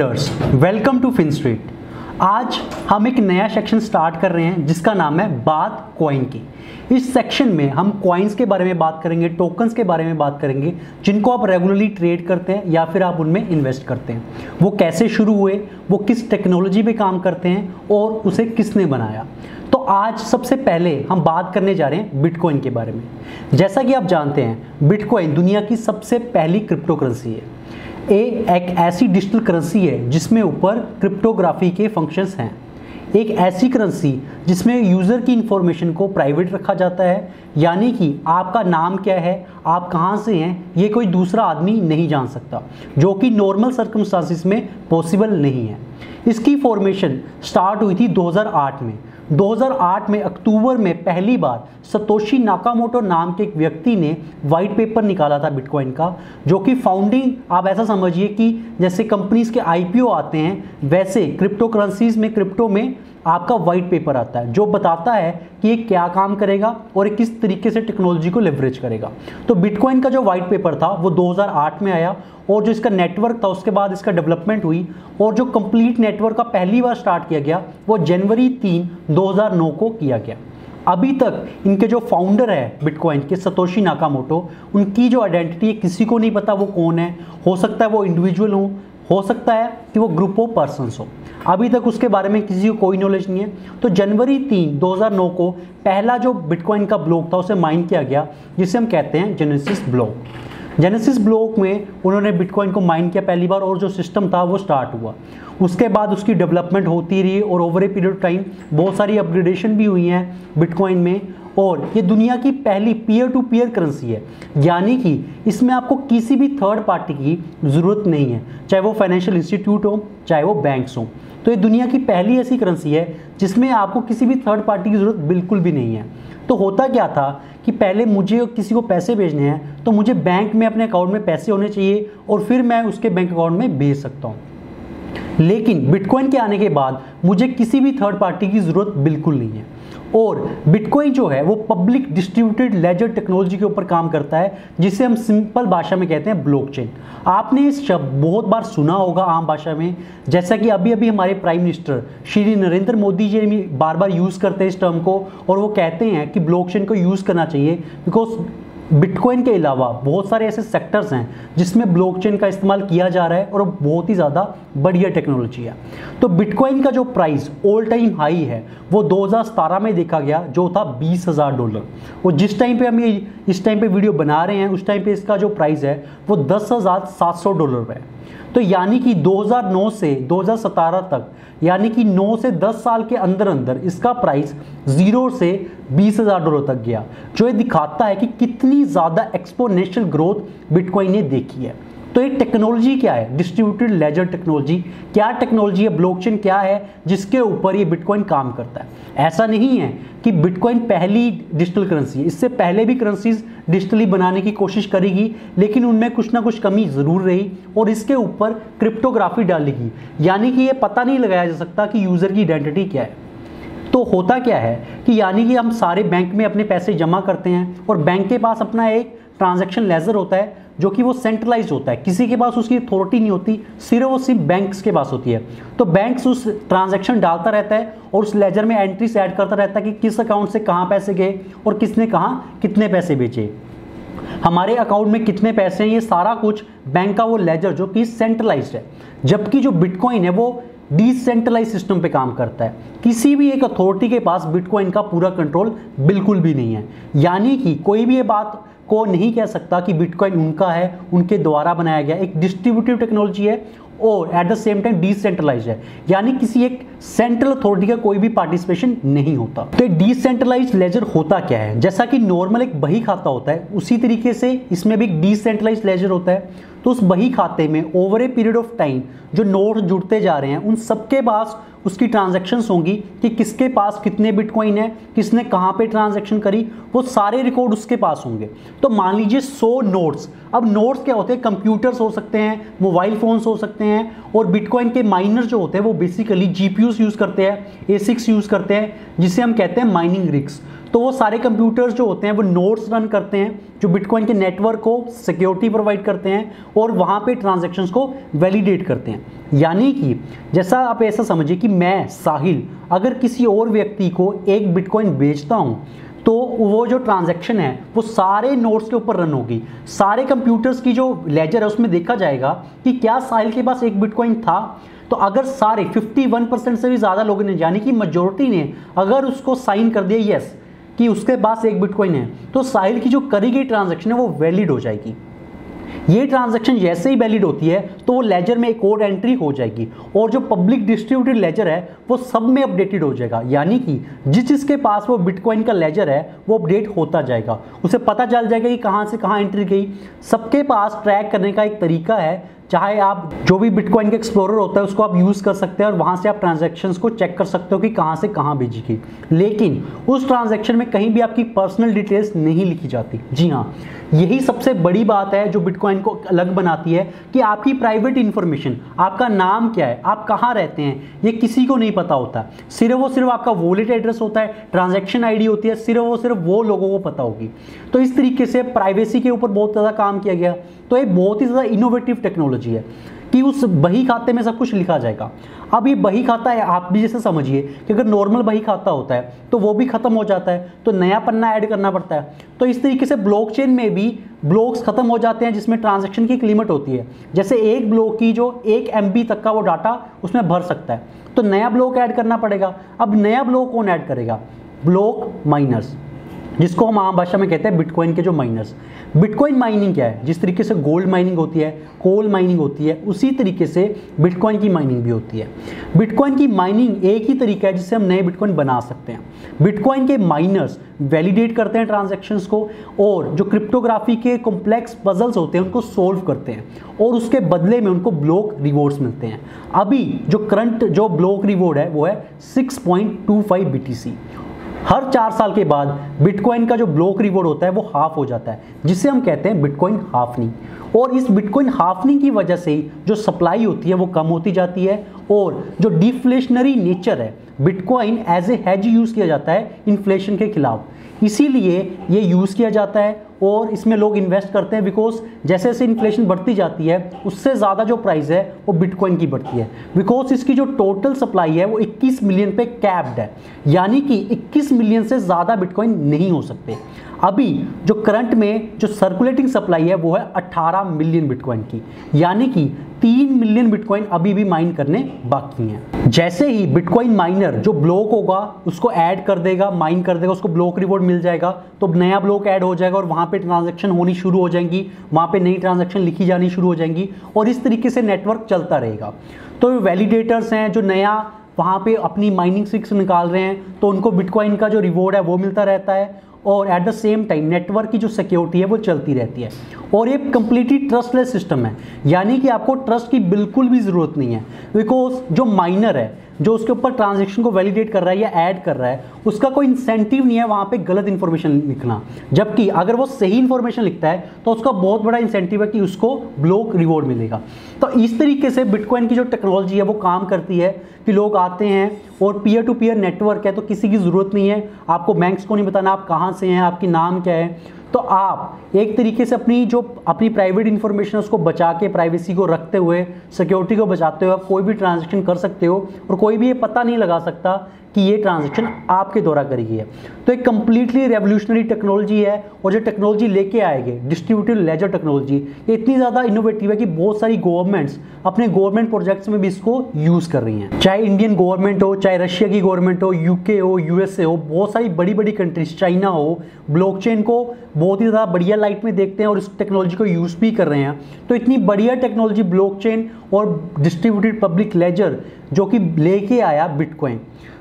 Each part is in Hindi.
Holders welcome to Fin Street आज हम एक नया सेक्शन स्टार्ट कर रहे हैं, जिसका नाम है बात कॉइन की। इस सेक्शन में हम कॉइन्स के बारे में बात करेंगे टोकन्स के बारे में बात करेंगे, जिनको आप रेगुलरली ट्रेड करते हैं या फिर आप उनमें इन्वेस्ट करते हैं। वो कैसे शुरू हुए, वो किस टेक्नोलॉजी पे काम करते हैं और उसे किसने बनाया। तो आज सबसे पहले हम बात करने जा रहे हैं बिटकॉइन के बारे में। जैसा कि आप जानते हैं बिटकॉइन दुनिया की सबसे पहली क्रिप्टो करेंसी है। ए एक ऐसी डिजिटल करेंसी है जिसमें ऊपर क्रिप्टोग्राफी के फ़ंक्शंस हैं। एक ऐसी करेंसी जिसमें यूज़र की इंफॉर्मेशन को प्राइवेट रखा जाता है, यानी कि आपका नाम क्या है, आप कहाँ से हैं, ये कोई दूसरा आदमी नहीं जान सकता, जो कि नॉर्मल सर्कमस्टांसिस में पॉसिबल नहीं है। इसकी फॉर्मेशन स्टार्ट हुई थी 2008 में। 2008 में अक्टूबर में पहली बार सतोशी नाकामोटो नाम के एक व्यक्ति ने वाइट पेपर निकाला था बिटकॉइन का, जो कि फाउंडिंग आप ऐसा समझिए कि जैसे कंपनीज़ के आईपीओ आते हैं, वैसे क्रिप्टो करेंसीज में क्रिप्टो में आपका वाइट पेपर आता है, जो बताता है कि ये क्या काम करेगा और ये किस तरीके से टेक्नोलॉजी को लेवरेज करेगा। तो बिटकॉइन का जो वाइट पेपर था, वो 2008 में आया और जो इसका नेटवर्क था, उसके बाद इसका डेवलपमेंट हुई और जो कंप्लीट नेटवर्क का पहली बार स्टार्ट किया गया, वो जनवरी तीन 2009 को किया गया। अभी तक इनके जो फाउंडर है बिटकॉइन के सतोशी नाकामोटो उनकी जो आइडेंटिटी है, किसी को नहीं पता वो कौन है। हो सकता है वो इंडिविजुअल हो हो सकता है कि वो ग्रुप ऑफ़ पर्सन हो। अभी तक उसके बारे में किसी को कोई नॉलेज नहीं है। तो जनवरी तीन 2009 को पहला जो बिटकॉइन का ब्लॉक था, उसे माइन किया गया, जिसे हम कहते हैं जेनेसिस ब्लॉक जेनेसिस ब्लॉक में उन्होंने बिटकॉइन को माइन किया पहली बार और जो सिस्टम था, वो स्टार्ट हुआ। उसके बाद उसकी डेवलपमेंट होती रही और ओवर ए पीरियड टाइम बहुत सारी अपग्रेडेशन भी हुई हैं बिटकॉइन में। और ये दुनिया की पहली पीयर टू पीयर करेंसी है। यानी कि इसमें आपको किसी भी थर्ड पार्टी की ज़रूरत नहीं है, चाहे वो फाइनेंशियल इंस्टीट्यूट हो, चाहे वो बैंक्स हों। तो ये दुनिया की पहली ऐसी करेंसी है, जिसमें आपको किसी भी थर्ड पार्टी की ज़रूरत बिल्कुल भी नहीं है। तो होता क्या था कि पहले मुझे किसी को पैसे भेजने हैं तो मुझे बैंक में अपने अकाउंट में पैसे होने चाहिए, और फिर मैं उसके बैंक अकाउंट में भेज सकता हूँ। लेकिन बिटकॉइन के आने के बाद मुझे किसी भी थर्ड पार्टी की ज़रूरत बिल्कुल नहीं है। और बिटकॉइन जो है, वो पब्लिक डिस्ट्रीब्यूटेड लेजर टेक्नोलॉजी के ऊपर काम करता है, जिसे हम सिंपल भाषा में कहते हैं ब्लॉकचेन आपने इस शब्द बहुत बार सुना होगा आम भाषा में, जैसा कि अभी अभी हमारे प्राइम मिनिस्टर श्री नरेंद्र मोदी जी बार बार यूज़ करते हैं इस टर्म को, और वो कहते हैं कि ब्लॉकचेन को यूज़ करना चाहिए बिकॉज़ बिटकॉइन के अलावा बहुत सारे ऐसे सेक्टर्स हैं जिसमें ब्लॉकचेन का इस्तेमाल किया जा रहा है और बहुत ही ज़्यादा बढ़िया टेक्नोलॉजी है। तो बिटकॉइन का जो प्राइस ऑल टाइम हाई है, वो 2017 में देखा गया, जो था बीस हज़ार डॉलर और जिस टाइम पे हम ये, इस टाइम पे वीडियो बना रहे हैं, उस टाइम पे इसका जो प्राइस है, वो दस हज़ार सात सौ डॉलर है। तो यानी कि 2009 से 2017 तक, यानी कि 9 से 10 साल के अंदर अंदर इसका प्राइस ज़ीरो से बीस हज़ार डॉलर तक गया, जो ये दिखाता है कि कितनी ज़्यादा एक्सपोनेंशियल ग्रोथ बिटकॉइन ने देखी है। तो ये टेक्नोलॉजी क्या है? डिस्ट्रीब्यूटेड लेजर टेक्नोलॉजी क्या टेक्नोलॉजी है? ब्लॉकचेन क्या है? जिसके ऊपर ये बिटकॉइन काम करता है। ऐसा नहीं है कि बिटकॉइन पहली डिजिटल करेंसी है। इससे पहले भी करेंसीज डिजिटली बनाने की कोशिश करेगी, लेकिन उनमें कुछ ना कुछ कमी ज़रूर रही और इसके ऊपर क्रिप्टोग्राफी डालेगी। यानी कि ये पता नहीं लगाया जा सकता कि यूज़र की आइडेंटिटी क्या है। तो होता क्या है कि यानी कि हम सारे बैंक में अपने पैसे जमा करते हैं और बैंक के पास अपना एक ट्रांजैक्शन लेजर होता है जो कि वो सेंट्रलाइज होता है। किसी के पास उसकी अथॉरिटी नहीं होती, सिर्फ़ वो सिर्फ़ बैंक्स के पास होती है। तो बैंक उस ट्रांजेक्शन डालता रहता है और उस लेजर में एंट्रीज ऐड करता रहता है कि किस अकाउंट से कहाँ पैसे गए और किसने कहाँ कितने पैसे बेचे। हमारे अकाउंट में कितने पैसे हैं, ये सारा कुछ बैंक का वो लेजर जो कि सेंट्रलाइज्ड है। जबकि जो बिटकॉइन है वो डिसेंट्रलाइज सिस्टम पे काम करता है। किसी भी एक अथॉरिटी के पास बिटकॉइन का पूरा कंट्रोल बिल्कुल भी नहीं है। यानी कि कोई भी ये बात को नहीं कह सकता कि बिटकॉइन उनका है, उनके द्वारा बनाया गया। एक डिस्ट्रीब्यूटिव टेक्नोलॉजी है और at the same time decentralise है। यानी किसी एक सेंट्रल अथॉरिटी का कोई भी पार्टिसिपेशन नहीं होता। तो डिसेंट्रलाइज लेजर होता क्या है? जैसा कि नॉर्मल एक बही खाता होता है, उसी तरीके से इसमें भी एक डिसेंट्रलाइज लेजर होता है। तो उस बही खाते में over a period of time जो नोट जुड़ते जा रहे हैं, उन सबके पास उसकी ट्रांजेक्शन्स होंगी कि किसके पास कितने बिटकॉइन है, किसने कहाँ पे ट्रांजेक्शन करी, वो सारे रिकॉर्ड उसके पास होंगे। तो मान लीजिए 100 नोट्स अब नोट्स क्या होते हैं? कंप्यूटर्स हो सकते हैं मोबाइल फ़ोन्स हो सकते हैं, और बिटकॉइन के माइनर जो होते हैं, वो बेसिकली जी यूज़ करते हैं ए यूज़ करते हैं, जिसे हम कहते हैं माइनिंग रिक्स तो वो सारे कंप्यूटर्स जो होते हैं, वो नोट्स रन करते हैं, जो बिटकॉइन के नेटवर्क को सिक्योरिटी प्रोवाइड करते हैं और वहाँ पे ट्रांजेक्शन्स को वैलिडेट करते हैं। यानी कि, जैसा आप ऐसा समझिए कि मैं, साहिल, अगर किसी और व्यक्ति को एक बिटकॉइन बेचता हूँ तो वो जो ट्रांजैक्शन है, वो सारे नोट्स के ऊपर रन होगी। सारे कंप्यूटर्स की जो लेजर है, उसमें देखा जाएगा कि क्या साहिल के पास एक बिटकॉइन था। तो अगर सारे 51 परसेंट से भी ज़्यादा लोगों ने, यानी कि मेजोरिटी ने, अगर उसको साइन कर दिया यस कि उसके पास एक बिटकॉइन है तो साहिल की जो करी गई ट्रांजेक्शन है, वो वैलिड हो जाएगी। ये ट्रांजैक्शन जैसे ही वैलिड होती है तो वो लेजर में एक और एंट्री हो जाएगी और जो पब्लिक डिस्ट्रीब्यूटेड लेजर है, वो सब में अपडेटेड हो जाएगा। यानी कि जिस जिसके पास वो बिटकॉइन का लेजर है, वो अपडेट होता जाएगा। उसे पता चल जाएगा कि कहाँ से कहाँ एंट्री गई। सबके पास ट्रैक करने का एक तरीका है चाहे आप जो भी बिटकॉइन का एक्सप्लोरर होता है, उसको आप यूज़ कर सकते हैं और वहाँ से आप ट्रांजेक्शन्स को चेक कर सकते हो कि कहाँ से कहाँ भेजी गई लेकिन उस ट्रांजेक्शन में कहीं भी आपकी पर्सनल डिटेल्स नहीं लिखी जाती। जी हाँ यही सबसे बड़ी बात है जो बिटकॉइन को अलग बनाती है कि आपकी प्राइवेट इंफॉर्मेशन आपका नाम क्या है, आप कहाँ रहते हैं, ये किसी को नहीं पता होता। सिर्फ़ वो सिर्फ़ आपका वॉलेट एड्रेस होता है ट्रांजेक्शन आईडी होती है, सिर्फ़ वो सिर्फ़ वो लोगों को पता होगी। तो इस तरीके से प्राइवेसी के ऊपर बहुत ज़्यादा काम किया गया। तो ये बहुत ही ज़्यादा इनोवेटिव टेक्नोलॉजी है कि उस बही खाते में सब कुछ लिखा जाएगा। अब ये बही खाता है, आप भी जैसे समझिए कि अगर नॉर्मल बही खाता होता है तो वो भी खत्म हो जाता है तो नया पन्ना ऐड करना पड़ता है। तो इस तरीके से ब्लॉकचेन में भी ब्लॉक्स खत्म हो जाते हैं, जिसमें ट्रांजेक्शन की एक लिमिट होती है। जैसे एक ब्लॉक की जो एक एम तक का वो डाटा उसमें भर सकता है। तो नया ब्लॉक ऐड करना पड़ेगा। अब नया ब्लॉक कौन ऐड करेगा? ब्लॉक माइनर्स जिसको हम आम भाषा में कहते हैं बिटकॉइन के जो माइनर्स बिटकॉइन माइनिंग क्या है? जिस तरीके से गोल्ड माइनिंग होती है कोल माइनिंग होती है, उसी तरीके से बिटकॉइन की माइनिंग भी होती है। बिटकॉइन की माइनिंग एक ही तरीका है जिससे हम नए बिटकॉइन बना सकते हैं। बिटकॉइन के माइनर्स वैलिडेट करते हैं ट्रांजेक्शन्स को और जो क्रिप्टोग्राफी के कॉम्प्लेक्स पजल्स होते हैं, उनको सोल्व करते हैं और उसके बदले में उनको ब्लॉक रिवॉर्ड्स मिलते हैं। अभी जो करंट जो ब्लॉक रिवॉर्ड है, वो है 6.25 बीटीसी हर चार साल के बाद बिटकॉइन का जो ब्लॉक रिवॉर्ड होता है वो हाफ़ हो जाता है, जिसे हम कहते हैं बिटकॉइन हाफनिंग। और इस बिटकॉइन हाफनिंग की वजह से जो सप्लाई होती है वो कम होती जाती है और जो डिफ्लेशनरी नेचर है, bitcoin as a hedge use किया जाता है इन्फ्लेशन के खिलाफ। इसीलिए ये यूज़ किया जाता है और इसमें लोग इन्वेस्ट करते हैं बिकॉज़ जैसे जैसे इन्फ्लेशन बढ़ती जाती है, उससे ज़्यादा जो प्राइस है, वो बिटकॉइन की बढ़ती है। बिकॉज़ इसकी जो टोटल सप्लाई है, वो 21 मिलियन पे कैप्ड है। यानी कि 21 मिलियन से ज़्यादा बिटकॉइन नहीं हो सकते। अभी जो करंट में जो सर्कुलेटिंग सप्लाई है, वो है 18 मिलियन बिटकॉइन की। यानी कि तीन मिलियन बिटकॉइन अभी भी माइन करने बाकी हैं। जैसे ही बिटकॉइन माइनर जो ब्लॉक होगा, उसको ऐड कर देगा, माइन कर देगा, उसको ब्लॉक रिवॉर्ड मिल जाएगा तो नया ब्लॉक ऐड हो जाएगा और वहाँ पे ट्रांजैक्शन होनी शुरू हो जाएँगी, वहाँ पे नई ट्रांजैक्शन लिखी जानी शुरू हो जाएँगी और इस तरीके से नेटवर्क चलता रहेगा। तो वैलिडेटर्स हैं जो नया वहाँ पे अपनी माइनिंग सिक्स निकाल रहे हैं तो उनको बिटकॉइन का जो रिवॉर्ड है वो मिलता रहता है और at the same time network की जो सिक्योरिटी है, वो चलती रहती है। और ये कम्प्लीटली ट्रस्टलेस सिस्टम है। यानी कि आपको ट्रस्ट की बिल्कुल भी ज़रूरत नहीं है। बिकॉज़ जो माइनर है जो उसके ऊपर ट्रांजेक्शन को वैलिडेट कर रहा है या ऐड कर रहा है, उसका कोई इंसेंटिव नहीं है वहाँ पे गलत इन्फॉर्मेशन लिखना। जबकि अगर वो सही इन्फॉर्मेशन लिखता है तो उसका बहुत बड़ा इंसेंटिव है कि उसको ब्लॉक रिवॉर्ड मिलेगा। तो इस तरीके से बिटकॉइन की जो टेक्नोलॉजी है, वो काम करती है कि लोग आते हैं और पीयर टू पीयर नेटवर्क है तो किसी की ज़रूरत नहीं है। आपको बैंक्स को नहीं बताना आप कहाँ से हैं, आपकी नाम क्या है। तो आप एक तरीके से अपनी जो, अपनी प्राइवेट इन्फॉर्मेशन उसको बचा के प्राइवेसी को रखते हुए सिक्योरिटी को बचाते हुए आप कोई भी ट्रांजेक्शन कर सकते हो और कोई भी ये पता नहीं लगा सकता कि ये ट्रांजेक्शन आपके द्वारा करी गई है। तो एक कंप्लीटली रेवोल्यूशनरी टेक्नोलॉजी है और जो टेक्नोलॉजी लेके आएगी डिस्ट्रीब्यूटेड लेजर टेक्नोलॉजी ये इतनी ज़्यादा इनोवेटिव है कि बहुत सारी गवर्नमेंट्स अपने गवर्नमेंट प्रोजेक्ट्स में भी इसको यूज़ कर रही हैं। चाहे इंडियन गवर्नमेंट हो, चाहे रशिया की गवर्नमेंट हो यूके हो यूएसए हो, बहुत सारी बड़ी बड़ी कंट्रीज़ चाइना हो ब्लॉकचेन को बहुत ही ज़्यादा बढ़िया लाइट में देखते हैं और इस टेक्नोलॉजी को यूज़ भी कर रहे हैं। तो इतनी बढ़िया टेक्नोलॉजी ब्लॉकचेन और डिस्ट्रीब्यूटेड पब्लिक लेजर जो कि लेके आया बिटकॉइन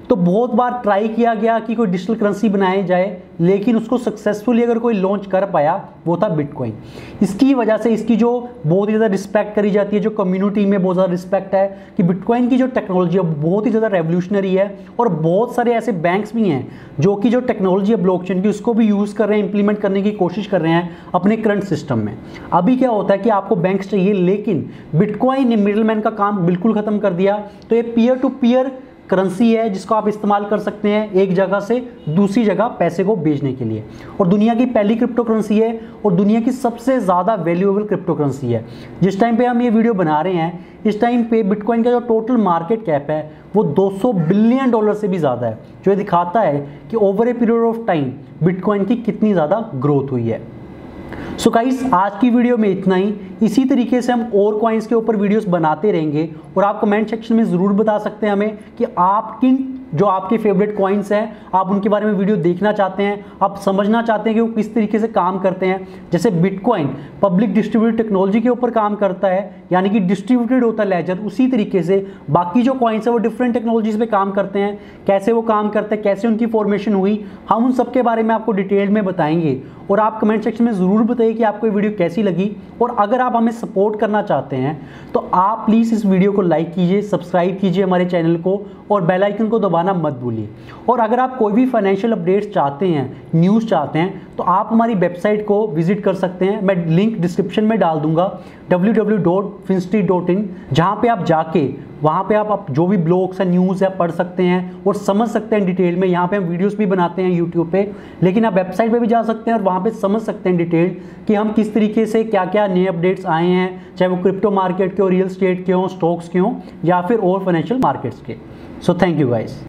तो बहुत बार ट्राई किया गया कि कोई डिजिटल करेंसी बनाई जाए, लेकिन उसको सक्सेसफुली अगर कोई लॉन्च कर पाया वो था बिटकॉइन इसकी वजह से इसकी जो बहुत ही ज़्यादा रिस्पेक्ट करी जाती है, जो कम्युनिटी में बहुत ज़्यादा रिस्पेक्ट है, कि बिटकॉइन की जो टेक्नोलॉजी है बहुत ही ज़्यादा रेवोल्यूशनरी है और बहुत सारे ऐसे बैंक्स भी हैं, जो कि जो टेक्नोलॉजी है ब्लॉकचेन की, उसको भी यूज़ कर रहे हैं इंप्लीमेंट करने की कोशिश कर रहे हैं अपने करंट सिस्टम में। अभी क्या होता है कि आपको बैंक्स चाहिए, लेकिन बिटकॉइन ने मिडल का काम बिल्कुल ख़त्म कर दिया। तो ये पीयर टू पीयर करेंसी है जिसको आप इस्तेमाल कर सकते हैं एक जगह से दूसरी जगह पैसे को भेजने के लिए। और दुनिया की पहली क्रिप्टो करेंसी है और दुनिया की सबसे ज़्यादा वैल्यूएबल क्रिप्टो करेंसी है। जिस टाइम पे हम ये वीडियो बना रहे हैं, इस टाइम पे बिटकॉइन का जो टोटल मार्केट कैप है, वो 200 बिलियन डॉलर से भी ज़्यादा है, जो ये दिखाता है कि over a period of time bitcoin की कितनी ज़्यादा ग्रोथ हुई है। सो गाइस आज की वीडियो में इतना ही। इसी तरीके से हम और कॉइन्स के ऊपर वीडियोस बनाते रहेंगे और आप कमेंट सेक्शन में ज़रूर बता सकते हैं हमें कि आप किन जो आपके फेवरेट कॉइन्स हैं, आप उनके बारे में वीडियो देखना चाहते हैं, आप समझना चाहते हैं कि वो किस तरीके से काम करते हैं। जैसे बिटकॉइन पब्लिक डिस्ट्रीब्यूटेड टेक्नोलॉजी के ऊपर काम करता है, यानी कि डिस्ट्रीब्यूटेड होता है लेजर उसी तरीके से। बाकी जो कॉइन्स हैं, वो डिफरेंट टेक्नोलॉजीज़ पे काम करते हैं। कैसे वो काम करते हैं, कैसे उनकी फॉर्मेशन हुई, हम उन सब के बारे में आपको डिटेल में बताएँगे। और आप कमेंट सेक्शन में ज़रूर बताइए कि आपको ये वीडियो कैसी लगी। और अगर आप हमें सपोर्ट करना चाहते हैं तो आप प्लीज़ इस वीडियो को लाइक कीजिए सब्सक्राइब कीजिए हमारे चैनल को। और बेल आइकन को दबाना मत भूलिए। और अगर आप कोई भी फाइनेंशियल अपडेट्स चाहते हैं न्यूज़ चाहते हैं तो आप हमारी वेबसाइट को विज़िट कर सकते हैं। मैं लिंक डिस्क्रिप्शन में डाल दूँगा। W W dot finstreet dot in जहाँ पर आप जाके वहाँ पे आप, आप जो भी ब्लॉग्स है न्यूज़ है पढ़ सकते हैं और समझ सकते हैं डिटेल में। यहाँ पे हम वीडियोस भी बनाते हैं यूट्यूब पे लेकिन आप वेबसाइट पे भी जा सकते हैं और वहाँ पे समझ सकते हैं डिटेल कि हम किस तरीके से क्या क्या नए अपडेट्स आए हैं चाहे वो क्रिप्टो मार्केट के हो रियल स्टेट के हों स्टॉक्स के हों या फिर और फाइनेंशियल मार्केट्स के। So thank you guys